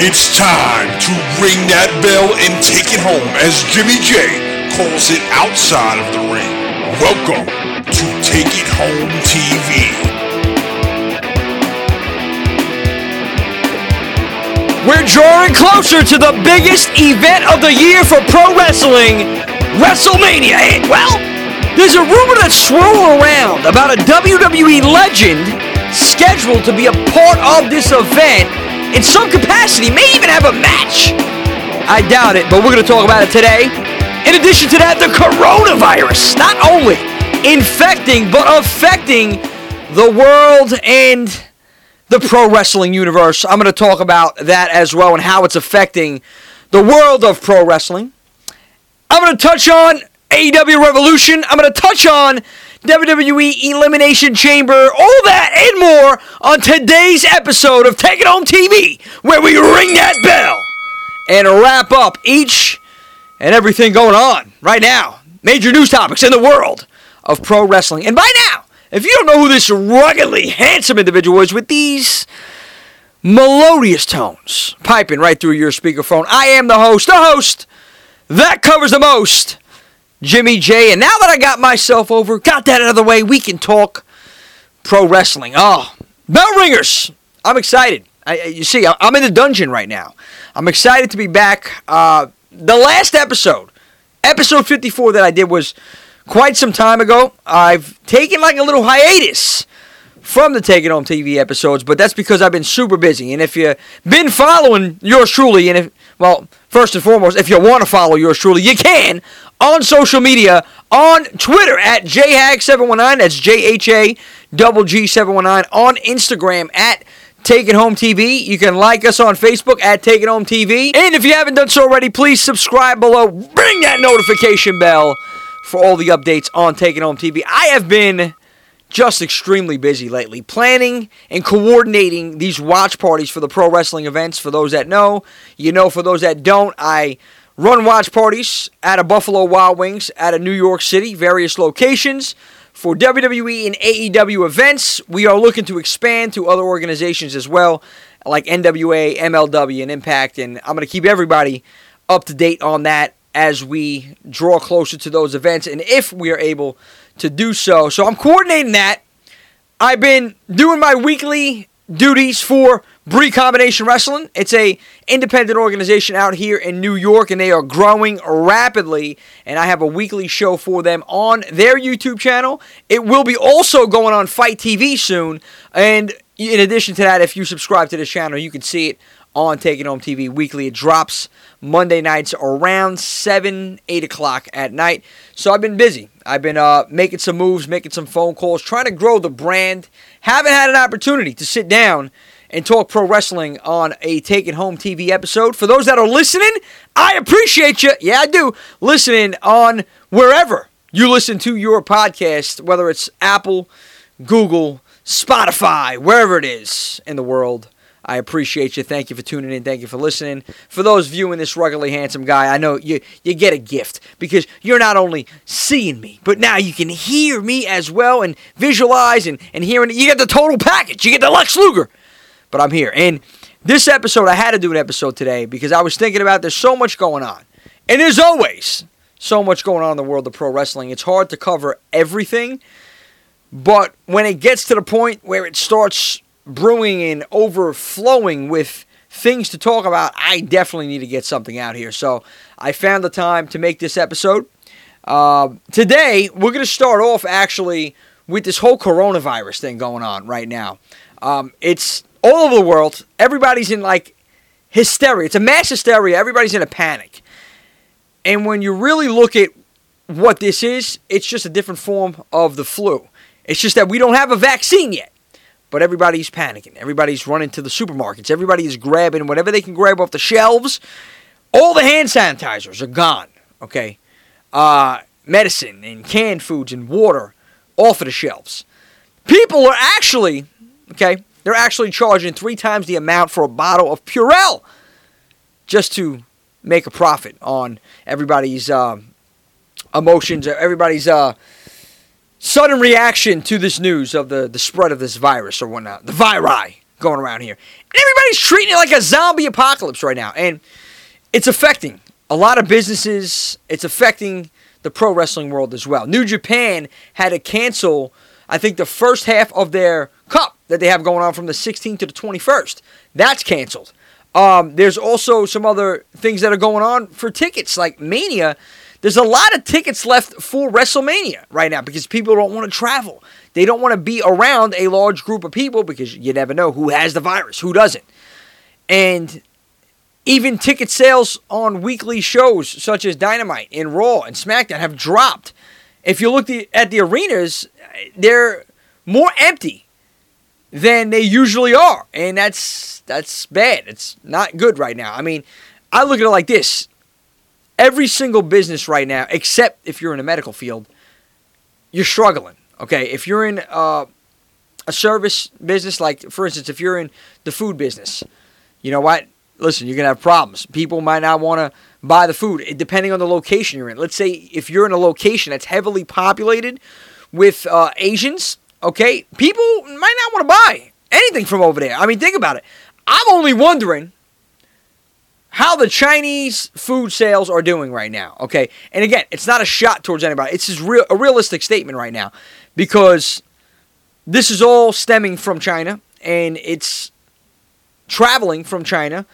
It's time to ring that bell and take it home as Jimmy J calls it outside of the ring. Welcome to Take It Home TV. We're drawing closer to the biggest event of the year for pro wrestling, WrestleMania. Well, there's a rumor that's swirling around about a WWE legend scheduled to be a part of this event in some capacity, may even have a match. I doubt it, but we're going to talk about it today. In addition to that, the coronavirus not only infecting but affecting the world and the pro wrestling universe. I'm going to talk about that as well and how it's affecting the world of pro wrestling. I'm going to touch on AEW Revolution. I'm going to touch on WWE Elimination Chamber, all that and more on today's episode of Take It Home TV, where we ring that bell and wrap up each and everything going on right now. Major news topics in the world of pro wrestling. And by now, if you don't know who this ruggedly handsome individual is with these melodious tones piping right through your speakerphone, I am the host, the host that covers the most. Jimmy J. And now that I got myself over, got that out of the way, we can talk pro wrestling. Oh, bell ringers! I'm excited. I, you see, I'm in the dungeon right now. I'm excited to be back. Uh, the last episode, episode 54 that I did was quite some time ago. I've taken like a little hiatus from the Take It Home TV episodes, but that's because I've been super busy. And if you've been following yours truly, and if, well, first and foremost, if you want to follow yours truly, you can on social media on Twitter at jhag719. That's J H A double G 719. On Instagram at Take It Home TV. You can like us on Facebook at Take It Home TV. And if you haven't done so already, please subscribe below. Ring that notification bell for all the updates on Take It Home TV. I have been just extremely busy lately, planning and coordinating these watch parties for the pro wrestling events. For those that know, you know, for those that don't, I run watch parties at a Buffalo Wild Wings, at a New York City, various locations. For WWE and AEW events, we are looking to expand to other organizations as well, like NWA, MLW, and Impact. And I'm going to keep everybody up to date on that as we draw closer to those events and if we are able to do so. So I'm coordinating that. I've been doing my weekly duties for Bree Combination Wrestling. It's a independent organization out here in New York, and they are growing rapidly. And I have a weekly show for them on their YouTube channel. It will be also going on FITE TV soon. And in addition to that, if you subscribe to this channel, you can see it on Take It Home TV weekly. It drops Monday nights around 7, 8 o'clock at night. So I've been busy. I've been uh, making some moves, making some phone calls, trying to grow the brand. Haven't had an opportunity to sit down and talk pro wrestling on a Take It Home TV episode. For those that are listening, I appreciate you. Yeah, I do. Listening on wherever you listen to your podcast, whether it's Apple, Google, Spotify, wherever it is in the world. I appreciate you. Thank you for tuning in. Thank you for listening. For those viewing this ruggedly handsome guy, I know you you get a gift because you're not only seeing me, but now you can hear me as well and visualize and, and hearing. You get the total package. You get the Lex Luger. But I'm here. And this episode, I had to do an episode today because I was thinking about there's so much going on. And there's always so much going on in the world of pro wrestling. It's hard to cover everything. But when it gets to the point where it starts brewing and overflowing with things to talk about, I definitely need to get something out here. So I found the time to make this episode. Uh, today, we're going to start off actually with this whole coronavirus thing going on right now. Um, it's all over the world. Everybody's in like hysteria. It's a mass hysteria. Everybody's in a panic. And when you really look at what this is, it's just a different form of the flu. It's just that we don't have a vaccine yet. But everybody's panicking. Everybody's running to the supermarkets. Everybody is grabbing whatever they can grab off the shelves. All the hand sanitizers are gone. Okay. Uh, medicine and canned foods and water off of the shelves. People are actually, okay, they're actually charging three times the amount for a bottle of Purell just to make a profit on everybody's uh, emotions, everybody's uh, sudden reaction to this news of the, the spread of this virus or whatnot. The viri. going around here. Everybody's treating it like a zombie apocalypse right now. And it's affecting a lot of businesses. It's affecting the pro wrestling world as well. New Japan had to cancel, I think, the first half of their cup that they have going on from the 16th to the 21st. That's canceled. Um, there's also some other things that are going on for tickets, like Mania. There's a lot of tickets left for WrestleMania right now because people don't want to travel. They don't want to be around a large group of people because you never know who has the virus, who doesn't. And even ticket sales on weekly shows such as Dynamite and Raw and SmackDown have dropped. If you look at the arenas, they're more empty than they usually are, and that's that's bad. It's not good right now. I mean, I look at it like this: every single business right now, except if you're in a medical field, you're struggling. Okay, if you're in uh, a service business, like for instance, if you're in the food business, you know what? Listen, you're gonna have problems. People might not want to buy the food, depending on the location you're in. Let's say if you're in a location that's heavily populated with uh, Asians, okay, people might not want to buy anything from over there. I mean, think about it. I'm only wondering how the Chinese food sales are doing right now. Okay, and again, it's not a shot towards anybody. It's just real, a realistic statement right now because this is all stemming from China and it's traveling from China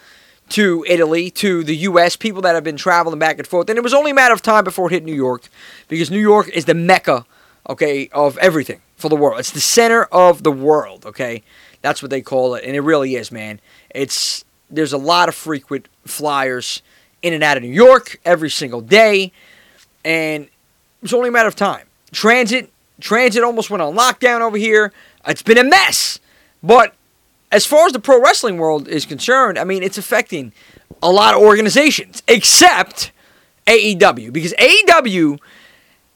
to Italy to the U.S. People that have been traveling back and forth, and it was only a matter of time before it hit New York because New York is the mecca, okay, of everything for the world. It's the center of the world. Okay, that's what they call it, and it really is, man. It's there's a lot of frequent flyers in and out of New York every single day, and it's only a matter of time. Transit, transit almost went on lockdown over here. It's been a mess, but as far as the pro wrestling world is concerned, I mean, it's affecting a lot of organizations, except AEW, because AEW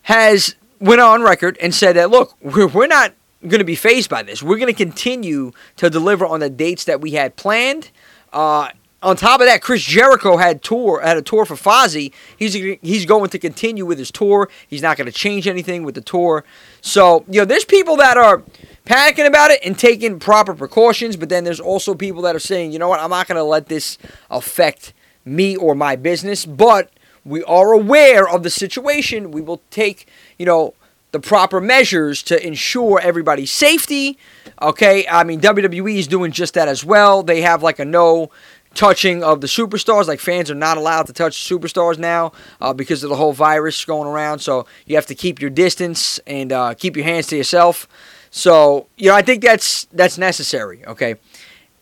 has went on record and said that look, we're, we're not going to be fazed by this. We're going to continue to deliver on the dates that we had planned. Uh, on top of that, Chris Jericho had tour had a tour for Fozzy. He's he's going to continue with his tour. He's not going to change anything with the tour. So you know, there's people that are panicking about it and taking proper precautions, but then there's also people that are saying, you know what, I'm not going to let this affect me or my business, but we are aware of the situation. We will take you know the proper measures to ensure everybody's safety. Okay, I mean WWE is doing just that as well. They have like a no touching of the superstars. Like fans are not allowed to touch superstars now uh, because of the whole virus going around. So you have to keep your distance and uh, keep your hands to yourself. So you know I think that's that's necessary. Okay.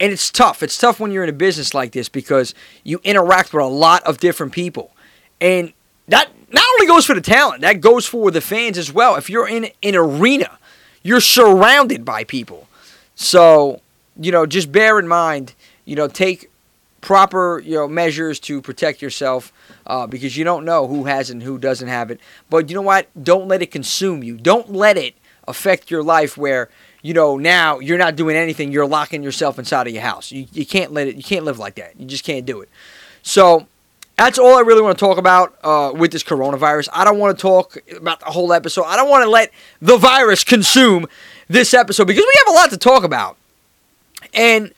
And it's tough. It's tough when you're in a business like this because you interact with a lot of different people. And that not only goes for the talent, that goes for the fans as well. If you're in an arena, you're surrounded by people. So, you know, just bear in mind, you know, take proper you know measures to protect yourself uh, because you don't know who has and who doesn't have it. But you know what? Don't let it consume you. Don't let it affect your life where you know now you're not doing anything. You're locking yourself inside of your house. You, you can't let it. You can't live like that. You just can't do it. So that's all I really want to talk about uh, with this coronavirus. I don't want to talk about the whole episode. I don't want to let the virus consume this episode because we have a lot to talk about. And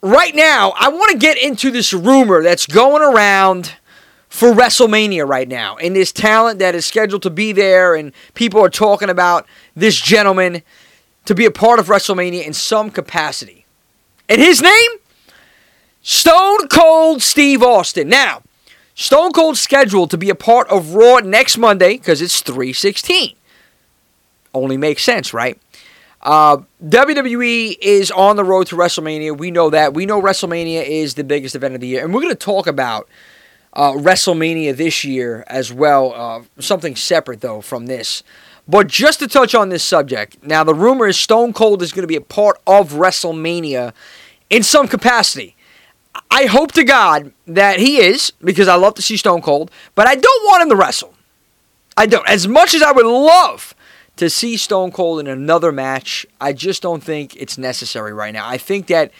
right now, I want to get into this rumor that's going around for WrestleMania right now, and this talent that is scheduled to be there, and people are talking about this gentleman to be a part of WrestleMania in some capacity. And his name? Stone Cold Steve Austin. Now, Stone Cold scheduled to be a part of Raw next Monday because it's 316. Only makes sense, right? Uh, WWE is on the road to WrestleMania. We know that. We know WrestleMania is the biggest event of the year. And we're going to talk about uh, WrestleMania this year as well. Uh, something separate, though, from this. But just to touch on this subject, now the rumor is Stone Cold is going to be a part of WrestleMania in some capacity. I hope to God that he is, because I love to see Stone Cold, but I don't want him to wrestle. I don't. As much as I would love to see Stone Cold in another match, I just don't think it's necessary right now. I think that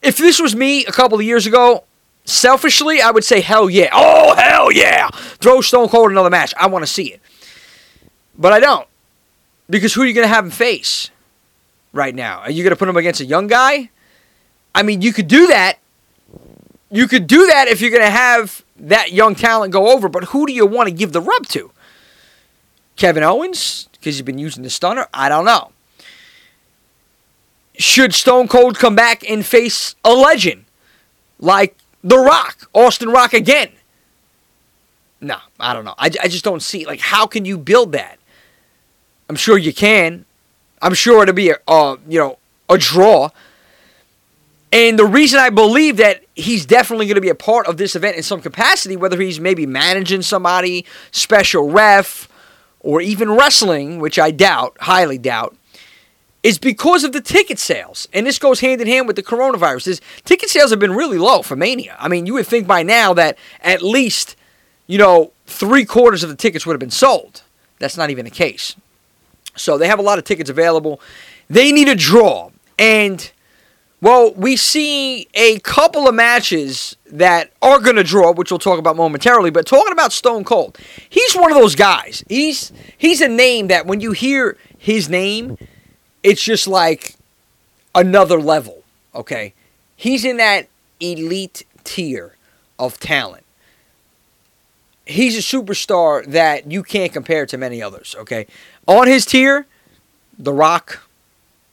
if this was me a couple of years ago, selfishly, I would say hell yeah. Oh, hell yeah. Throw Stone Cold in another match. I want to see it. But I don't. Because who are you going to have him face? right now. Are you going to put him against a young guy? I mean, you could do that. You could do that if you're going to have that young talent go over, but who do you want to give the rub to? Kevin Owens? Because he's been using the stunner? I don't know. Should Stone Cold come back and face a legend like The Rock, Austin Rock again? No, I don't know. I, I just don't see. Like, how can you build that? I'm sure you can. I'm sure it'll be a, uh, you know, a draw. And the reason I believe that he's definitely going to be a part of this event in some capacity, whether he's maybe managing somebody, special ref, or even wrestling, which I doubt, highly doubt, is because of the ticket sales. And this goes hand in hand with the coronavirus. Is ticket sales have been really low for Mania. I mean, you would think by now that at least, you know, three quarters of the tickets would have been sold. That's not even the case. So they have a lot of tickets available. They need a draw. And well, we see a couple of matches that are going to draw, which we'll talk about momentarily. But talking about Stone Cold, he's one of those guys. He's he's a name that when you hear his name, it's just like another level. Okay, he's in that elite tier of talent. He's a superstar that you can't compare to many others. Okay, on his tier, The Rock,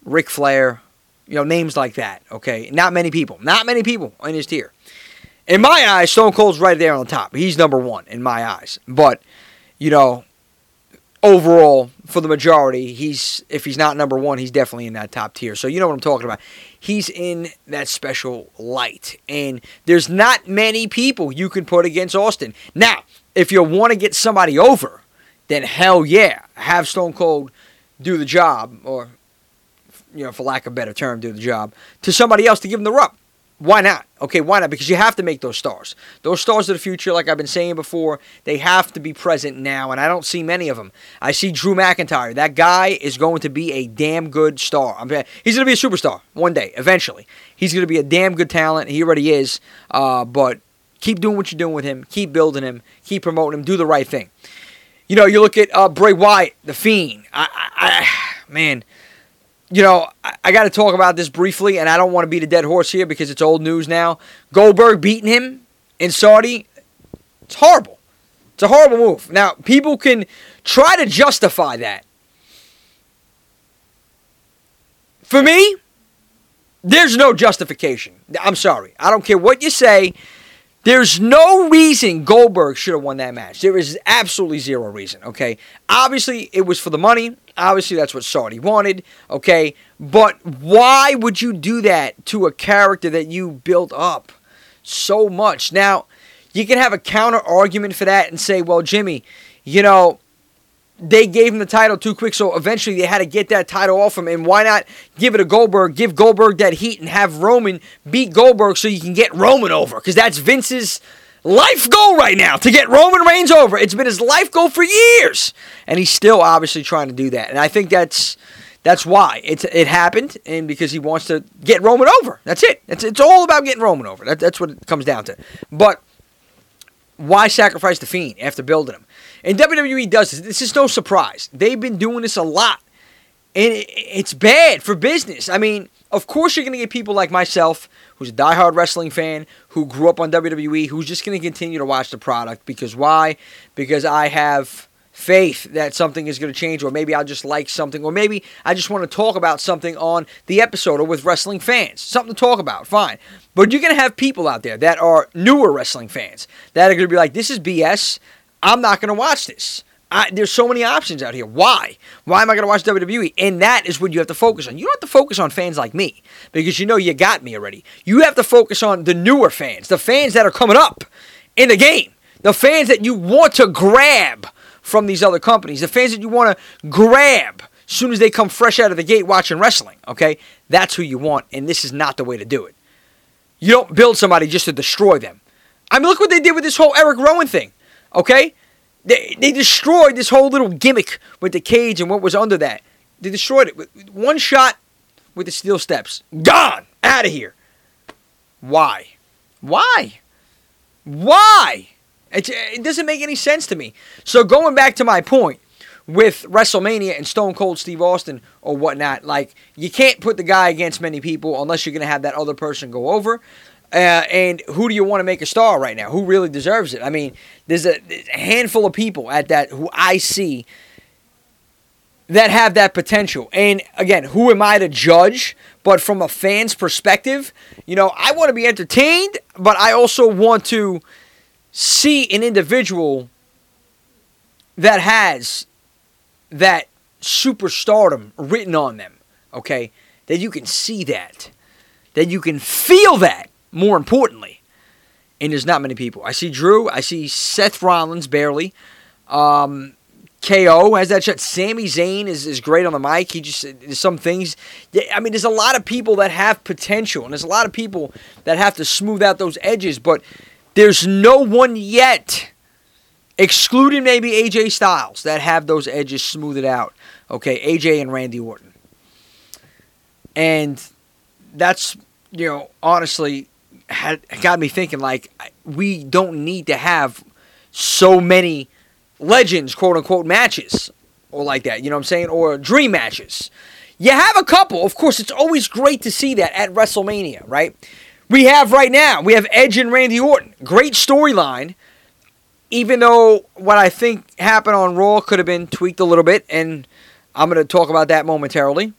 Ric Flair, you know, names like that. Okay, not many people, not many people in his tier. In my eyes, Stone Cold's right there on top. He's number one in my eyes. But you know, overall, for the majority, he's if he's not number one, he's definitely in that top tier. So you know what I'm talking about. He's in that special light, and there's not many people you can put against Austin. Now, if you want to get somebody over, then hell yeah, have Stone Cold do the job, or you know, for lack of a better term, do the job to somebody else to give them the rub. Why not? Okay, why not? Because you have to make those stars. Those stars of the future, like I've been saying before, they have to be present now, and I don't see many of them. I see Drew McIntyre. That guy is going to be a damn good star. I'm, he's going to be a superstar one day, eventually. He's going to be a damn good talent. He already is. Uh, but keep doing what you're doing with him. Keep building him. Keep promoting him. Do the right thing. You know, you look at uh, Bray Wyatt, the Fiend. I, I, I man you know, I, I got to talk about this briefly, and I don't want to beat a dead horse here because it's old news now. Goldberg beating him in Saudi, it's horrible. It's a horrible move. Now, people can try to justify that. For me, there's no justification. I'm sorry. I don't care what you say. There's no reason Goldberg should have won that match. There is absolutely zero reason, okay? Obviously, it was for the money. Obviously, that's what Saudi wanted, okay? But why would you do that to a character that you built up so much? Now, you can have a counter argument for that and say, well, Jimmy, you know, they gave him the title too quick, so eventually they had to get that title off him. And why not give it to Goldberg, give Goldberg that heat, and have Roman beat Goldberg so you can get Roman over? Because that's Vince's life goal right now to get Roman Reigns over. It's been his life goal for years, and he's still obviously trying to do that. And I think that's that's why it's it happened, and because he wants to get Roman over. That's it. It's it's all about getting Roman over. That, that's what it comes down to. But why sacrifice the Fiend after building him? And WWE does this. This is no surprise. They've been doing this a lot. And it's bad for business. I mean, of course, you're going to get people like myself, who's a diehard wrestling fan, who grew up on WWE, who's just going to continue to watch the product. Because why? Because I have faith that something is going to change, or maybe I'll just like something, or maybe I just want to talk about something on the episode or with wrestling fans. Something to talk about, fine. But you're going to have people out there that are newer wrestling fans that are going to be like, this is BS. I'm not going to watch this. I, there's so many options out here. Why? Why am I going to watch WWE? And that is what you have to focus on. You don't have to focus on fans like me because you know you got me already. You have to focus on the newer fans, the fans that are coming up in the game, the fans that you want to grab from these other companies, the fans that you want to grab as soon as they come fresh out of the gate watching wrestling. Okay, that's who you want, and this is not the way to do it. You don't build somebody just to destroy them. I mean, look what they did with this whole Eric Rowan thing. Okay? They, they destroyed this whole little gimmick with the cage and what was under that. They destroyed it with one shot with the steel steps. Gone! Out of here. Why? Why? Why? It, it doesn't make any sense to me. So, going back to my point, with WrestleMania and Stone Cold Steve Austin or whatnot. Like, you can't put the guy against many people unless you're going to have that other person go over. Uh, and who do you want to make a star right now? Who really deserves it? I mean, there's a, a handful of people at that who I see that have that potential. And again, who am I to judge? But from a fan's perspective, you know, I want to be entertained, but I also want to see an individual that has that superstardom written on them, okay? That you can see that, that you can feel that, more importantly. And there's not many people. I see Drew, I see Seth Rollins barely. Um, KO has that shot. Sami Zayn is, is great on the mic. He just there's some things. I mean, there's a lot of people that have potential, and there's a lot of people that have to smooth out those edges. But there's no one yet, excluding maybe AJ Styles, that have those edges smoothed out. Okay, AJ and Randy Orton, and that's you know honestly had got me thinking like we don't need to have so many legends, quote unquote, matches or like that. You know what I'm saying? Or dream matches. You have a couple. Of course, it's always great to see that at WrestleMania, right? We have right now, we have Edge and Randy Orton. Great storyline. Even though what I think happened on Raw could have been tweaked a little bit, and I'm going to talk about that momentarily.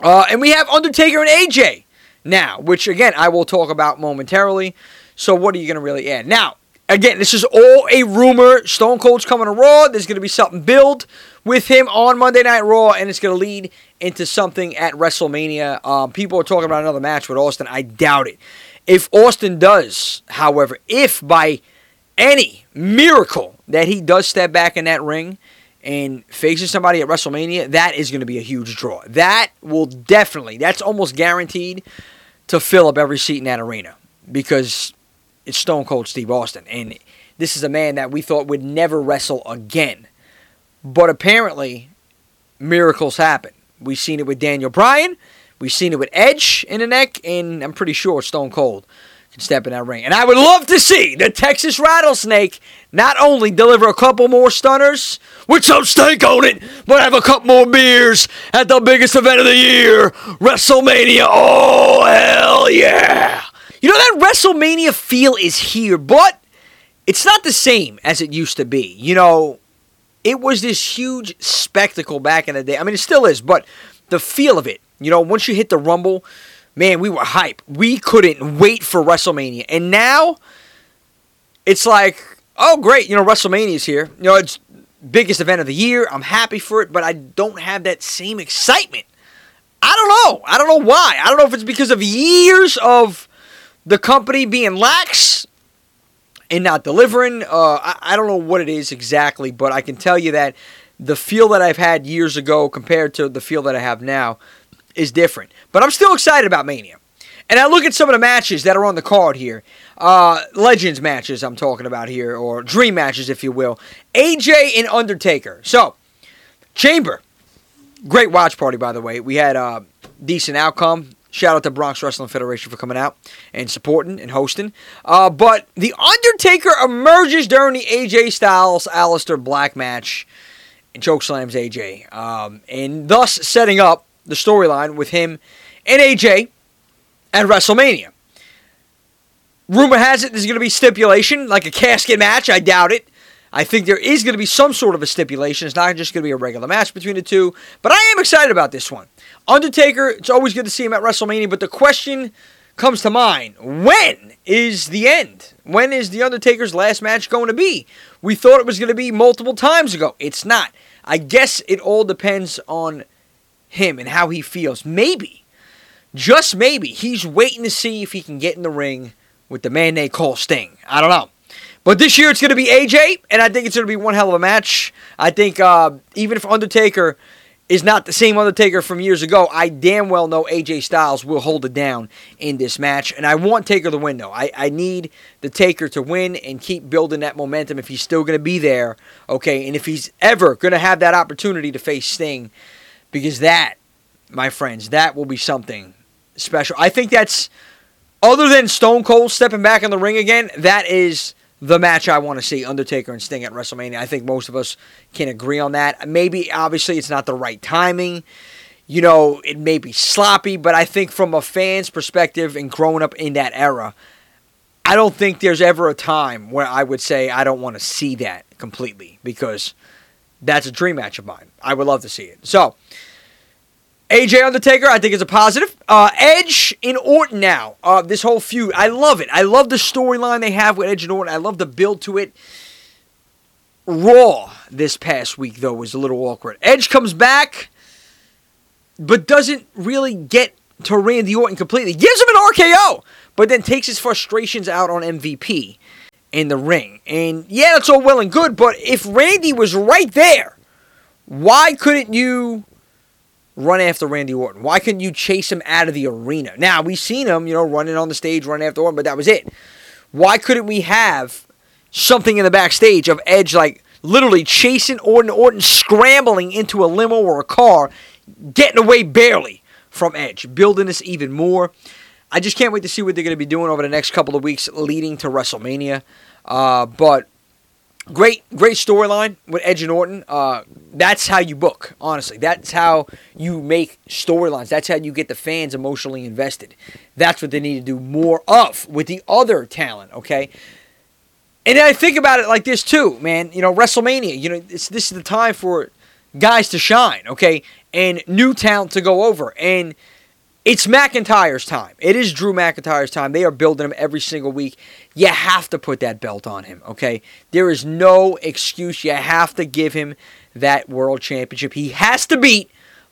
Uh, and we have Undertaker and AJ now, which again, I will talk about momentarily. So, what are you going to really add? Now, Again, this is all a rumor. Stone Cold's coming to Raw. There's going to be something built with him on Monday Night Raw, and it's going to lead into something at WrestleMania. Um, people are talking about another match with Austin. I doubt it. If Austin does, however, if by any miracle that he does step back in that ring and faces somebody at WrestleMania, that is going to be a huge draw. That will definitely, that's almost guaranteed to fill up every seat in that arena because it's Stone Cold Steve Austin. And this is a man that we thought would never wrestle again. But apparently, miracles happen. We've seen it with Daniel Bryan. We've seen it with Edge in the neck. And I'm pretty sure Stone Cold can step in that ring. And I would love to see the Texas Rattlesnake not only deliver a couple more stunners with some steak on it, but have a couple more beers at the biggest event of the year, WrestleMania. Oh, hell yeah! You know, that WrestleMania feel is here, but it's not the same as it used to be. You know, it was this huge spectacle back in the day. I mean, it still is, but the feel of it, you know, once you hit the Rumble, man, we were hype. We couldn't wait for WrestleMania. And now, it's like, oh, great, you know, WrestleMania is here. You know, it's biggest event of the year. I'm happy for it, but I don't have that same excitement. I don't know. I don't know why. I don't know if it's because of years of the company being lax and not delivering. Uh, I, I don't know what it is exactly, but I can tell you that the feel that I've had years ago compared to the feel that I have now is different. But I'm still excited about Mania. And I look at some of the matches that are on the card here. Uh, Legends matches, I'm talking about here, or Dream matches, if you will. AJ and Undertaker. So, Chamber. Great watch party, by the way. We had a decent outcome. Shout out to Bronx Wrestling Federation for coming out and supporting and hosting. Uh, but The Undertaker emerges during the AJ Styles Aleister Black match and chokeslams AJ. Um, and thus setting up the storyline with him and AJ at WrestleMania. Rumor has it there's going to be stipulation, like a casket match. I doubt it. I think there is going to be some sort of a stipulation. It's not just going to be a regular match between the two. But I am excited about this one. Undertaker, it's always good to see him at WrestleMania, but the question comes to mind when is the end? When is The Undertaker's last match going to be? We thought it was going to be multiple times ago. It's not. I guess it all depends on him and how he feels. Maybe, just maybe, he's waiting to see if he can get in the ring with the man they call Sting. I don't know. But this year it's going to be AJ, and I think it's going to be one hell of a match. I think uh, even if Undertaker is not the same Undertaker from years ago, I damn well know AJ Styles will hold it down in this match. And I want Taker to win, though. I, I need the Taker to win and keep building that momentum if he's still going to be there, okay? And if he's ever going to have that opportunity to face Sting, because that, my friends, that will be something special. I think that's, other than Stone Cold stepping back in the ring again, that is the match I want to see Undertaker and Sting at WrestleMania. I think most of us can agree on that. Maybe, obviously, it's not the right timing. You know, it may be sloppy, but I think from a fan's perspective and growing up in that era, I don't think there's ever a time where I would say I don't want to see that completely because that's a dream match of mine. I would love to see it. So, AJ Undertaker, I think is a positive. Uh, Edge in Orton now. Uh, this whole feud, I love it. I love the storyline they have with Edge and Orton. I love the build to it. Raw this past week though was a little awkward. Edge comes back, but doesn't really get to Randy Orton completely. Gives him an RKO, but then takes his frustrations out on MVP in the ring. And yeah, that's all well and good, but if Randy was right there, why couldn't you run after Randy Orton? Why couldn't you chase him out of the arena? Now, we've seen him, you know, running on the stage, running after Orton, but that was it. Why couldn't we have something in the backstage of Edge, like literally chasing Orton, Orton scrambling into a limo or a car, getting away barely from Edge, building this even more. I just can't wait to see what they're going to be doing over the next couple of weeks leading to WrestleMania. Uh, but Great, great storyline with Edge and Orton. Uh, that's how you book, honestly. That's how you make storylines. That's how you get the fans emotionally invested. That's what they need to do more of with the other talent, okay? And I think about it like this too, man. You know, WrestleMania, you know, this, this is the time for guys to shine, okay? And new talent to go over. And it's McIntyre's time. It is Drew McIntyre's time. They are building him every single week. You have to put that belt on him, okay? There is no excuse. You have to give him that world championship. He has to beat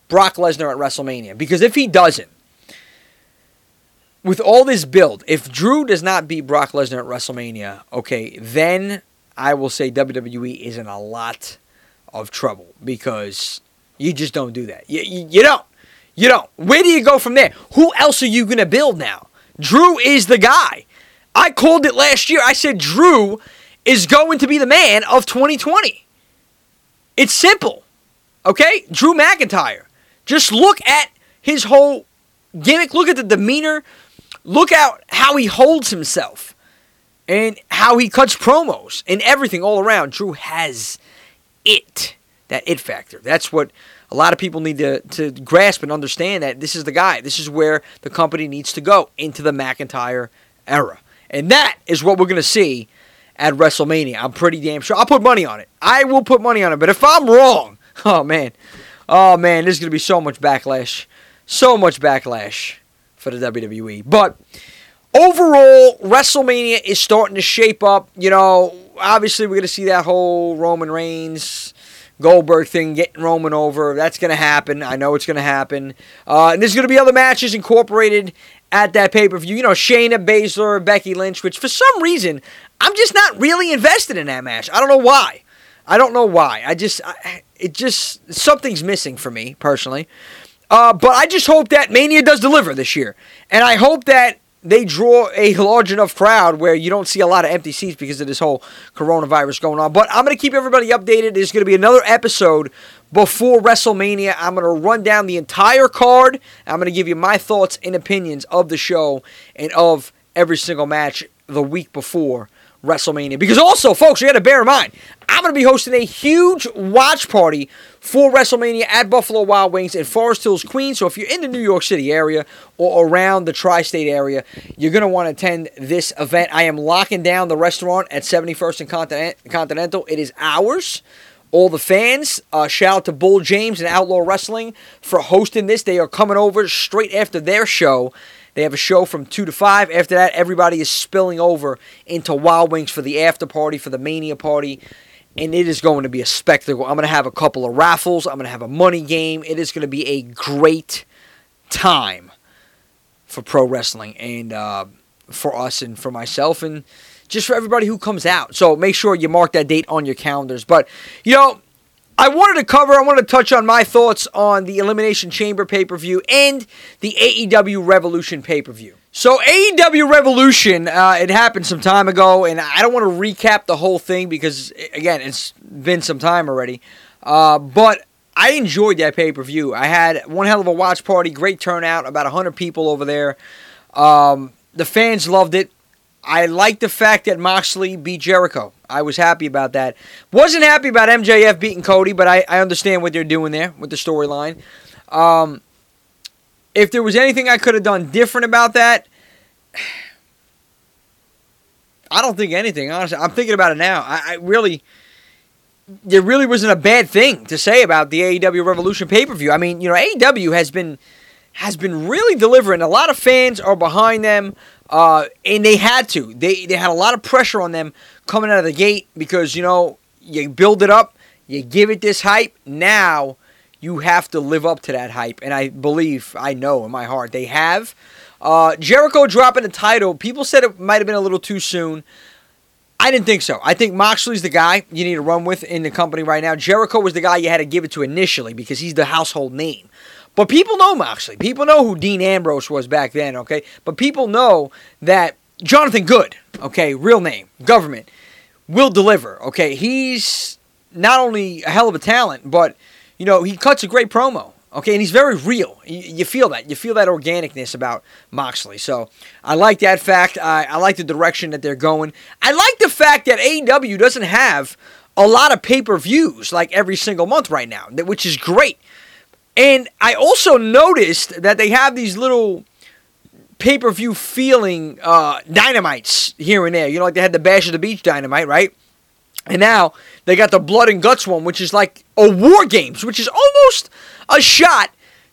Brock Lesnar at WrestleMania because if he doesn't, with all this build, if Drew does not beat Brock Lesnar at WrestleMania, okay, then I will say WWE is in a lot of trouble because you just don't do that. You, you, you don't. You don't. Where do you go from there? Who else are you going to build now? Drew is the guy. I called it last year. I said Drew is going to be the man of 2020. It's simple. Okay? Drew McIntyre. Just look at his whole gimmick. Look at the demeanor. Look at how he holds himself and how he cuts promos and everything all around. Drew has it. That it factor. That's what a lot of people need to, to grasp and understand that this is the guy. This is where the company needs to go into the McIntyre era. And that is what we're going to see at WrestleMania. I'm pretty damn sure. I'll put money on it. I will put money on it. But if I'm wrong, oh man, oh man, there's going to be so much backlash. So much backlash for the WWE. But overall, WrestleMania is starting to shape up. You know, obviously, we're going to see that whole Roman Reigns Goldberg thing, getting Roman over. That's going to happen. I know it's going to happen. Uh, and there's going to be other matches incorporated at that pay per view. You know, Shayna Baszler, Becky Lynch, which for some reason I'm just not really invested in that match. I don't know why. I don't know why. I just, I, it just something's missing for me personally. Uh, but I just hope that Mania does deliver this year, and I hope that they draw a large enough crowd where you don't see a lot of empty seats because of this whole coronavirus going on. But I'm going to keep everybody updated. There's going to be another episode before WrestleMania. I'm going to run down the entire card. I'm going to give you my thoughts and opinions of the show and of every single match the week before WrestleMania. Because also, folks, you got to bear in mind, I'm going to be hosting a huge watch party for WrestleMania at Buffalo Wild Wings in Forest Hills, Queens. So if you're in the New York City area or around the tri state area, you're going to want to attend this event. I am locking down the restaurant at 71st and Continental. It is ours all the fans. Uh, shout out to Bull James and Outlaw Wrestling for hosting this. They are coming over straight after their show they have a show from 2 to 5. After that, everybody is spilling over into Wild Wings for the after party, for the Mania party. And it is going to be a spectacle. I'm going to have a couple of raffles. I'm going to have a money game. It is going to be a great time for pro wrestling and uh, for us and for myself and just for everybody who comes out. So make sure you mark that date on your calendars. But, you know, I wanted to cover, I wanted to touch on my thoughts on the Elimination Chamber pay per view and the AEW Revolution pay per view. So, AEW Revolution, uh, it happened some time ago, and I don't want to recap the whole thing because, again, it's been some time already. Uh, but I enjoyed that pay per view. I had one hell of a watch party, great turnout, about 100 people over there. Um, the fans loved it. I like the fact that Moxley beat Jericho. I was happy about that. Wasn't happy about MJF beating Cody, but I, I understand what they're doing there with the storyline. Um, if there was anything I could have done different about that, I don't think anything. Honestly, I'm thinking about it now. I, I really, there really wasn't a bad thing to say about the AEW Revolution pay per view. I mean, you know, AEW has been has been really delivering. A lot of fans are behind them, uh, and they had to. They they had a lot of pressure on them coming out of the gate because you know you build it up, you give it this hype. Now you have to live up to that hype, and I believe, I know in my heart, they have. Uh, Jericho dropping the title. People said it might have been a little too soon. I didn't think so. I think Moxley's the guy you need to run with in the company right now. Jericho was the guy you had to give it to initially because he's the household name. But people know Moxley. People know who Dean Ambrose was back then, okay? But people know that Jonathan Good, okay, real name, government, will deliver, okay? He's not only a hell of a talent, but, you know, he cuts a great promo. Okay, and he's very real. You, you, feel that. You feel that organicness about Moxley. So I like that fact. I, I like the direction that they're going. I like the fact that AEW doesn't have a lot of pay per views like every single month right now, which is great. And I also noticed that they have these little pay per view feeling uh, dynamites here and there. You know, like they had the Bash of the Beach dynamite, right? And now they got the Blood and Guts one, which is like a War Games, which is almost a shot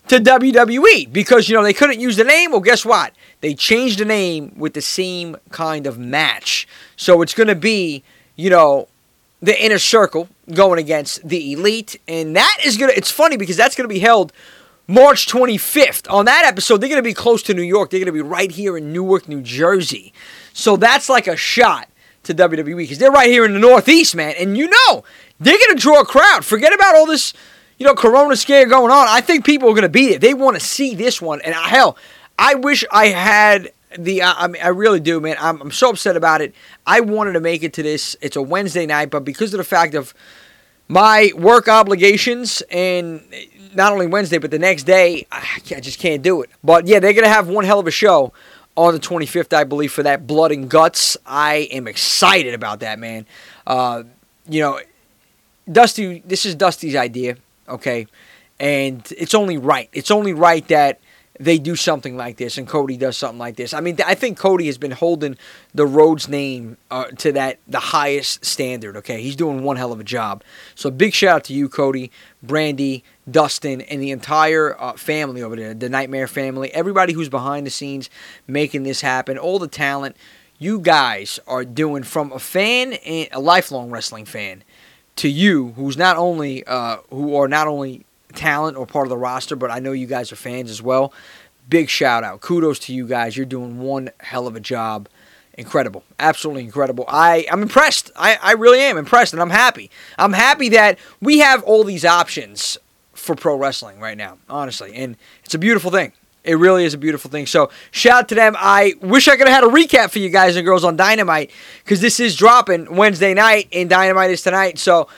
to WWE because, you know, they couldn't use the name. Well, guess what? They changed the name with the same kind of match. So it's going to be, you know, the inner circle going against the elite. And that is going to, it's funny because that's going to be held March 25th. On that episode, they're going to be close to New York. They're going to be right here in Newark, New Jersey. So that's like a shot to WWE because they're right here in the Northeast, man. And you know, they're going to draw a crowd. Forget about all this, you know, Corona scare going on. I think people are going to be there. They want to see this one. And hell, I wish I had the I mean I really do, man. I'm, I'm so upset about it. I wanted to make it to this. It's a Wednesday night, but because of the fact of my work obligations and not only Wednesday but the next day, I, I just can't do it. But yeah, they're gonna have one hell of a show on the 25th, I believe, for that Blood and Guts. I am excited about that, man. Uh, you know, Dusty, this is Dusty's idea, okay? And it's only right. It's only right that they do something like this and Cody does something like this. I mean, I think Cody has been holding the Rhodes name uh, to that the highest standard. Okay, he's doing one hell of a job. So big shout out to you, Cody, Brandy, Dustin, and the entire uh, family over there, the Nightmare family, everybody who's behind the scenes making this happen, all the talent you guys are doing from a fan and a lifelong wrestling fan to you, who's not only uh, who are not only talent or part of the roster, but I know you guys are fans as well. Big shout out. Kudos to you guys. You're doing one hell of a job. Incredible. Absolutely incredible. I, I'm impressed. I, I really am impressed, and I'm happy. I'm happy that we have all these options for pro wrestling right now, honestly. And it's a beautiful thing. It really is a beautiful thing. So shout out to them. I wish I could have had a recap for you guys and girls on Dynamite because this is dropping Wednesday night and Dynamite is tonight. So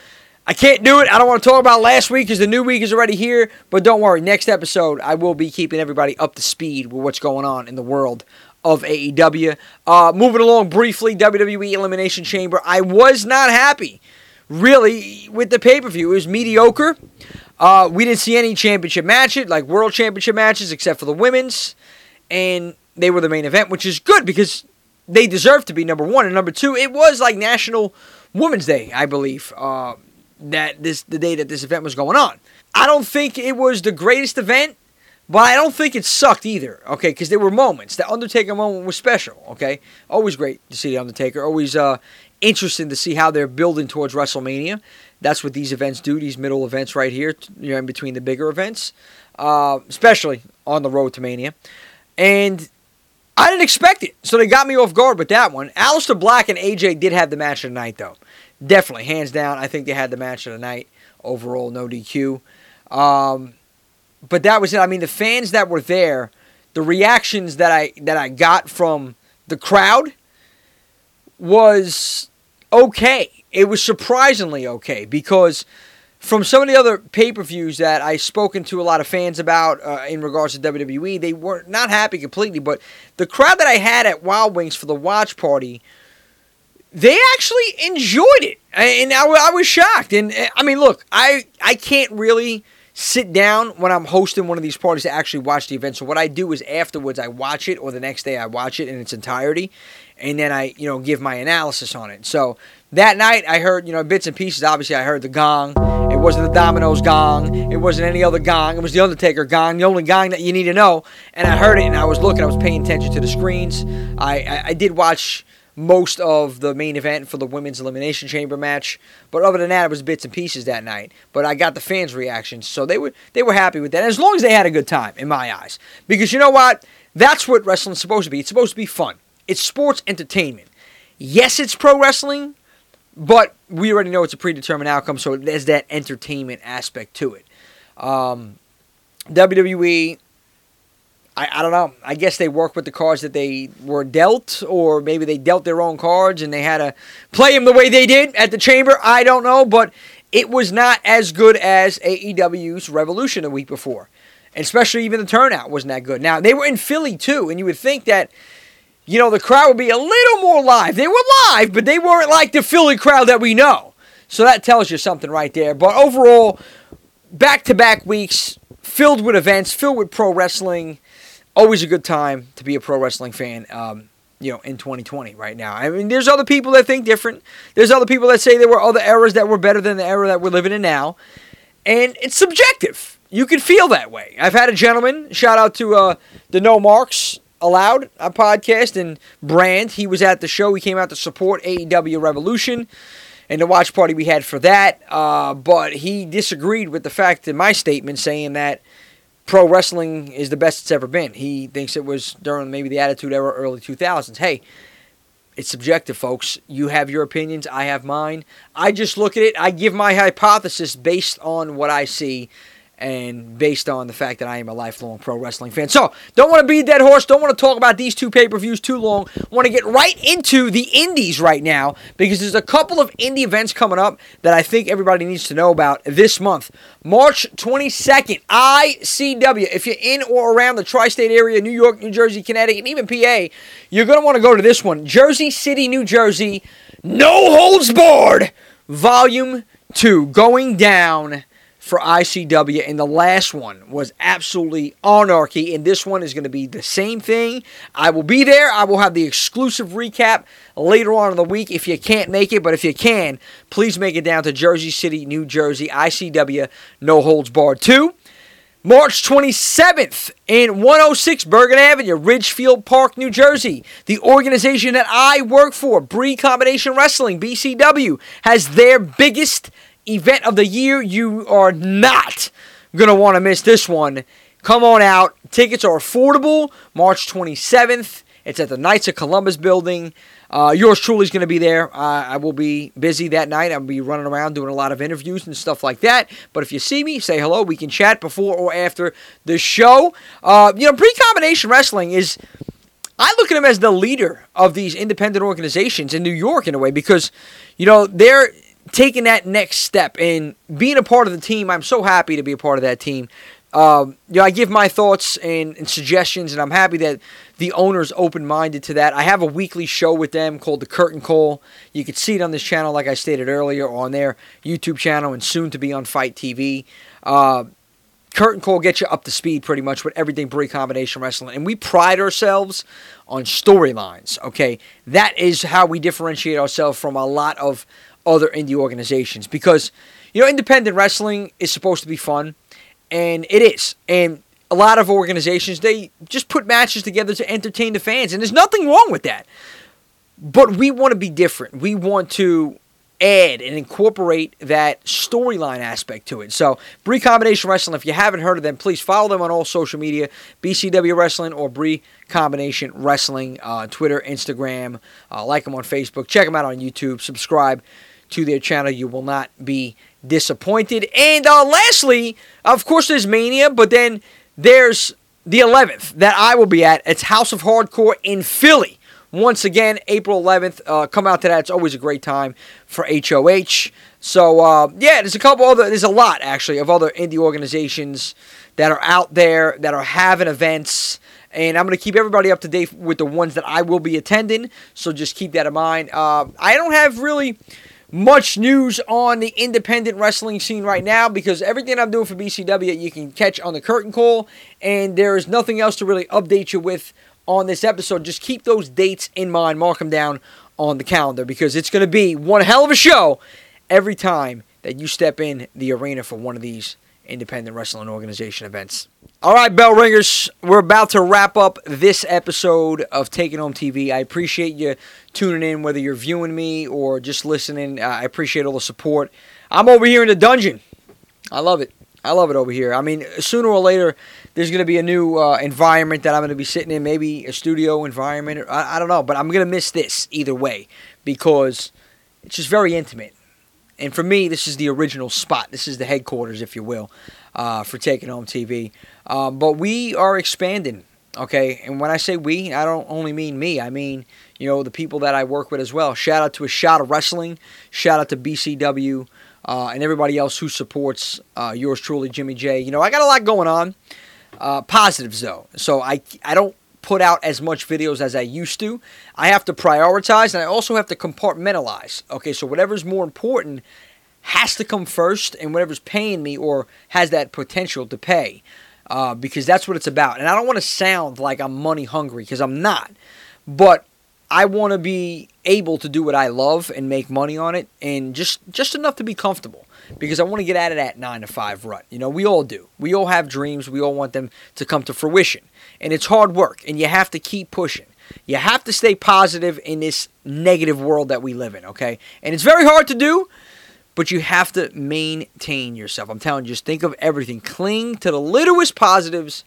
I can't do it. I don't want to talk about last week because the new week is already here. But don't worry, next episode I will be keeping everybody up to speed with what's going on in the world of AEW. Uh, moving along briefly, WWE Elimination Chamber. I was not happy, really, with the pay per view. It was mediocre. Uh, we didn't see any championship matches, like world championship matches, except for the women's, and they were the main event, which is good because they deserve to be number one. And number two, it was like National Women's Day, I believe. Uh, that this the day that this event was going on. I don't think it was the greatest event, but I don't think it sucked either. Okay, because there were moments. The Undertaker moment was special. Okay, always great to see the Undertaker. Always uh, interesting to see how they're building towards WrestleMania. That's what these events do. These middle events right here, you know, in between the bigger events, uh, especially on the road to Mania, and. I didn't expect it, so they got me off guard with that one. Aleister Black and AJ did have the match of the night, though definitely, hands down, I think they had the match of the night overall, no DQ. Um, but that was it. I mean, the fans that were there, the reactions that I that I got from the crowd was okay. It was surprisingly okay because from some of the other pay per views that I've spoken to a lot of fans about uh, in regards to WWE, they were not happy completely, but the crowd that I had at Wild Wings for the watch party, they actually enjoyed it, and I, I was shocked. And eh, I mean, look, I I can't really sit down when I'm hosting one of these parties to actually watch the event. So what I do is afterwards I watch it, or the next day I watch it in its entirety, and then I you know give my analysis on it. So that night I heard you know bits and pieces. Obviously I heard the gong. It wasn't the Domino's gong. It wasn't any other gong. It was the Undertaker gong, the only gong that you need to know. And I heard it, and I was looking. I was paying attention to the screens. I I, I did watch most of the main event for the women's elimination chamber match. But other than that, it was bits and pieces that night. But I got the fans' reactions, so they were they were happy with that. As long as they had a good time, in my eyes, because you know what, that's what wrestling's supposed to be. It's supposed to be fun. It's sports entertainment. Yes, it's pro wrestling, but we already know it's a predetermined outcome, so there's that entertainment aspect to it. Um, WWE I, I don't know. I guess they work with the cards that they were dealt, or maybe they dealt their own cards and they had to play them the way they did at the chamber. I don't know, but it was not as good as AEW's Revolution a week before. And especially even the turnout wasn't that good. Now, they were in Philly too, and you would think that, you know, the crowd would be a little more live. They were live, but they weren't like the Philly crowd that we know. So that tells you something right there. But overall, back to back weeks filled with events, filled with pro wrestling always a good time to be a pro wrestling fan. Um, you know, in 2020 right now. I mean, there's other people that think different. There's other people that say there were other eras that were better than the era that we're living in now, and it's subjective. You can feel that way. I've had a gentleman shout out to uh, the No Marks Allowed a podcast and brand. He was at the show. He came out to support AEW Revolution and the watch party we had for that. Uh, but he disagreed with the fact in my statement saying that pro wrestling is the best it's ever been. He thinks it was during maybe the Attitude Era, early 2000s. Hey, it's subjective, folks. You have your opinions, I have mine. I just look at it, I give my hypothesis based on what I see and based on the fact that I am a lifelong pro wrestling fan. So, don't want to be a dead horse, don't want to talk about these two pay per views too long. Want to get right into the indies right now because there's a couple of indie events coming up that I think everybody needs to know about this month. March 22nd, ICW. If you're in or around the tri state area, New York, New Jersey, Connecticut, and even PA, you're going to want to go to this one Jersey City, New Jersey. No holds barred. Volume 2 going down for ICW, and the last one was absolutely anarchy. And this one is going to be the same thing. I will be there. I will have the exclusive recap later on in the week if you can't make it. But if you can, please make it down to Jersey City, New Jersey, ICW, No Holds Barred 2. March 27th in 106 Bergen Avenue, Ridgefield Park, New Jersey. The organization that I work for, Bree Combination Wrestling, BCW, has their biggest event of the year. You are not going to want to miss this one. Come on out. Tickets are affordable. March 27th. It's at the Knights of Columbus building. Uh, yours truly is going to be there. Uh, I will be busy that night. I'll be running around doing a lot of interviews and stuff like that. But if you see me, say hello. We can chat before or after the show. Uh, you know, Bree Combination Wrestling is. I look at him as the leader of these independent organizations in New York in a way because, you know, they're taking that next step and being a part of the team. I'm so happy to be a part of that team. Um, you know, I give my thoughts and, and, suggestions, and I'm happy that the owner's open minded to that. I have a weekly show with them called The Curtain Call. You can see it on this channel, like I stated earlier, on their YouTube channel and soon to be on FITE TV. Uh, Curtain Call gets you up to speed pretty much with everything Bree Combination Wrestling. And we pride ourselves on storylines, okay? That is how we differentiate ourselves from a lot of other indie organizations because you know independent wrestling is supposed to be fun and it is and a lot of organizations they just put matches together to entertain the fans and there's nothing wrong with that but we want to be different we want to add and incorporate that storyline aspect to it. So, Bree Combination Wrestling, if you haven't heard of them, please follow them on all social media BCW Wrestling or Bree Combination Wrestling, uh, Twitter, Instagram. Uh, like them on Facebook. Check them out on YouTube. Subscribe to their channel. You will not be disappointed. And uh, lastly, of course, there's Mania, but then there's the 11th that I will be at. It's House of Hardcore in Philly. Once again, April 11th. Uh, come out to that. It's always a great time for HOH. So uh, yeah, there's a couple other, there's a lot actually of other indie organizations that are out there that are having events. And I'm going to keep everybody up to date with the ones that I will be attending. So just keep that in mind. Uh, I don't have really much news on the independent wrestling scene right now because everything I'm doing for BCW you can catch on the curtain call, and there is nothing else to really update you with on this episode. Just keep those dates in mind, mark them down on the calendar because it's going to be one hell of a show every time that you step in the arena for one of these independent wrestling organization events. All right, bell ringers, we're about to wrap up this episode of Take It Home TV. I appreciate you tuning in, whether you're viewing me or just listening. Uh, I appreciate all the support. I'm over here in the dungeon. I love it. I love it over here. I mean, sooner or later, there's going to be a new uh, environment that I'm going to be sitting in, maybe a studio environment. I, I don't know, but I'm going to miss this either way because it's just very intimate. And for me, this is the original spot. This is the headquarters, if you will, uh, for Take It Home TV. Um, but we are expanding, okay? And when I say we, I don't only mean me. I mean, you know, the people that I work with as well. Shout out to A Shot of Wrestling. Shout out to BCW uh, and everybody else who supports uh, yours truly, Jimmy J. You know, I got a lot going on. Uh, positives, though. So I, I don't put out as much videos as I used to. I have to prioritize and I also have to compartmentalize. Okay, so whatever's more important has to come first and whatever's paying me or has that potential to pay. Uh, because that's what it's about. And I don't want to sound like I'm money hungry because I'm not. But I want to be able to do what I love and make money on it and just just enough to be comfortable because I want to get out of that 9 to 5 rut. You know, we all do. We all have dreams. We all want them to come to fruition and it's hard work, and you have to keep pushing. You have to stay positive in this negative world that we live in, okay? And it's very hard to do, but you have to maintain yourself. I'm telling you, just think of everything. Cling to the littlest positives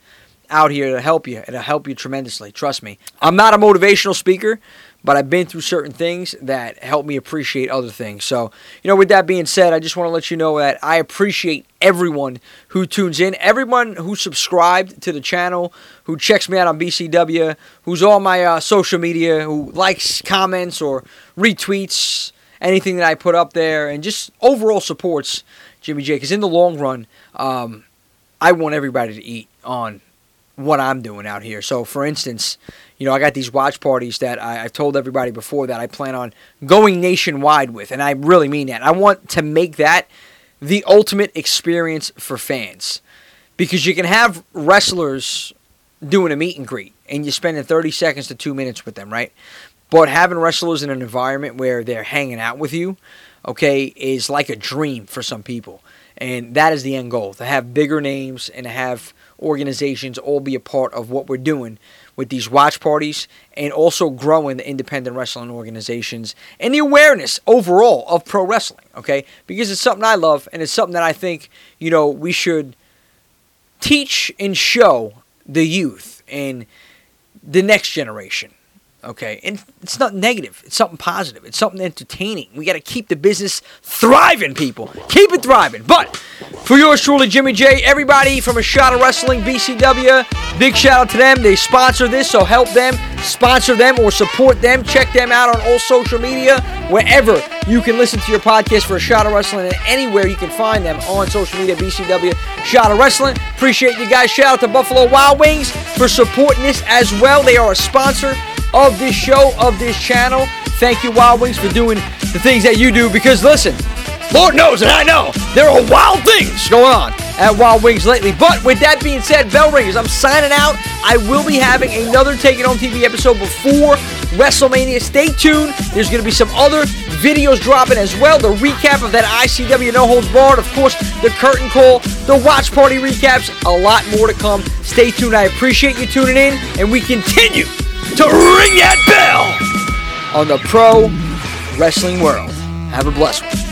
out here to help you. It'll help you tremendously. Trust me. I'm not a motivational speaker, but I've been through certain things that help me appreciate other things. So, you know, with that being said, I just want to let you know that I appreciate everyone who tunes in, everyone who subscribed to the channel, who checks me out on BCW, who's on my uh, social media, who likes, comments, or retweets anything that I put up there, and just overall supports Jimmy J. Because in the long run, um, I want everybody to eat on what I'm doing out here. So, for instance, you know, I got these watch parties that I, have told everybody before that I plan on going nationwide with, and I really mean that. I want to make that the ultimate experience for fans because you can have wrestlers doing a meet and greet and you're spending 30 seconds to two minutes with them, right? But having wrestlers in an environment where they're hanging out with you, okay, is like a dream for some people. And that is the end goal to have bigger names and to have organizations all be a part of what we're doing with these watch parties and also growing the independent wrestling organizations and the awareness overall of pro wrestling, okay? Because it's something I love and it's something that I think, you know, we should teach and show the youth and the next generation Okay, and it's not negative. It's something positive. It's something entertaining. We got to keep the business thriving, people. Keep it thriving. But for yours truly, Jimmy J, everybody from A Shot of Wrestling, BCW, big shout out to them. They sponsor this, so help them, sponsor them, or support them. Check them out on all social media, wherever you can listen to your podcast for A Shot of Wrestling, and anywhere you can find them on social media, BCW, Shot of Wrestling. Appreciate you guys. Shout out to Buffalo Wild Wings for supporting this as well. They are a sponsor of this show, of this channel. Thank you, Wild Wings, for doing the things that you do because listen, Lord knows and I know there are wild things going on at Wild Wings lately. But with that being said, Bell Ringers, I'm signing out. I will be having another Take It Home TV episode before WrestleMania. Stay tuned. There's going to be some other videos dropping as well. The recap of that ICW No Holds Barred, of course, the curtain call, the watch party recaps, a lot more to come. Stay tuned. I appreciate you tuning in, and we continue to ring that bell on the pro wrestling world. Have a blessed one.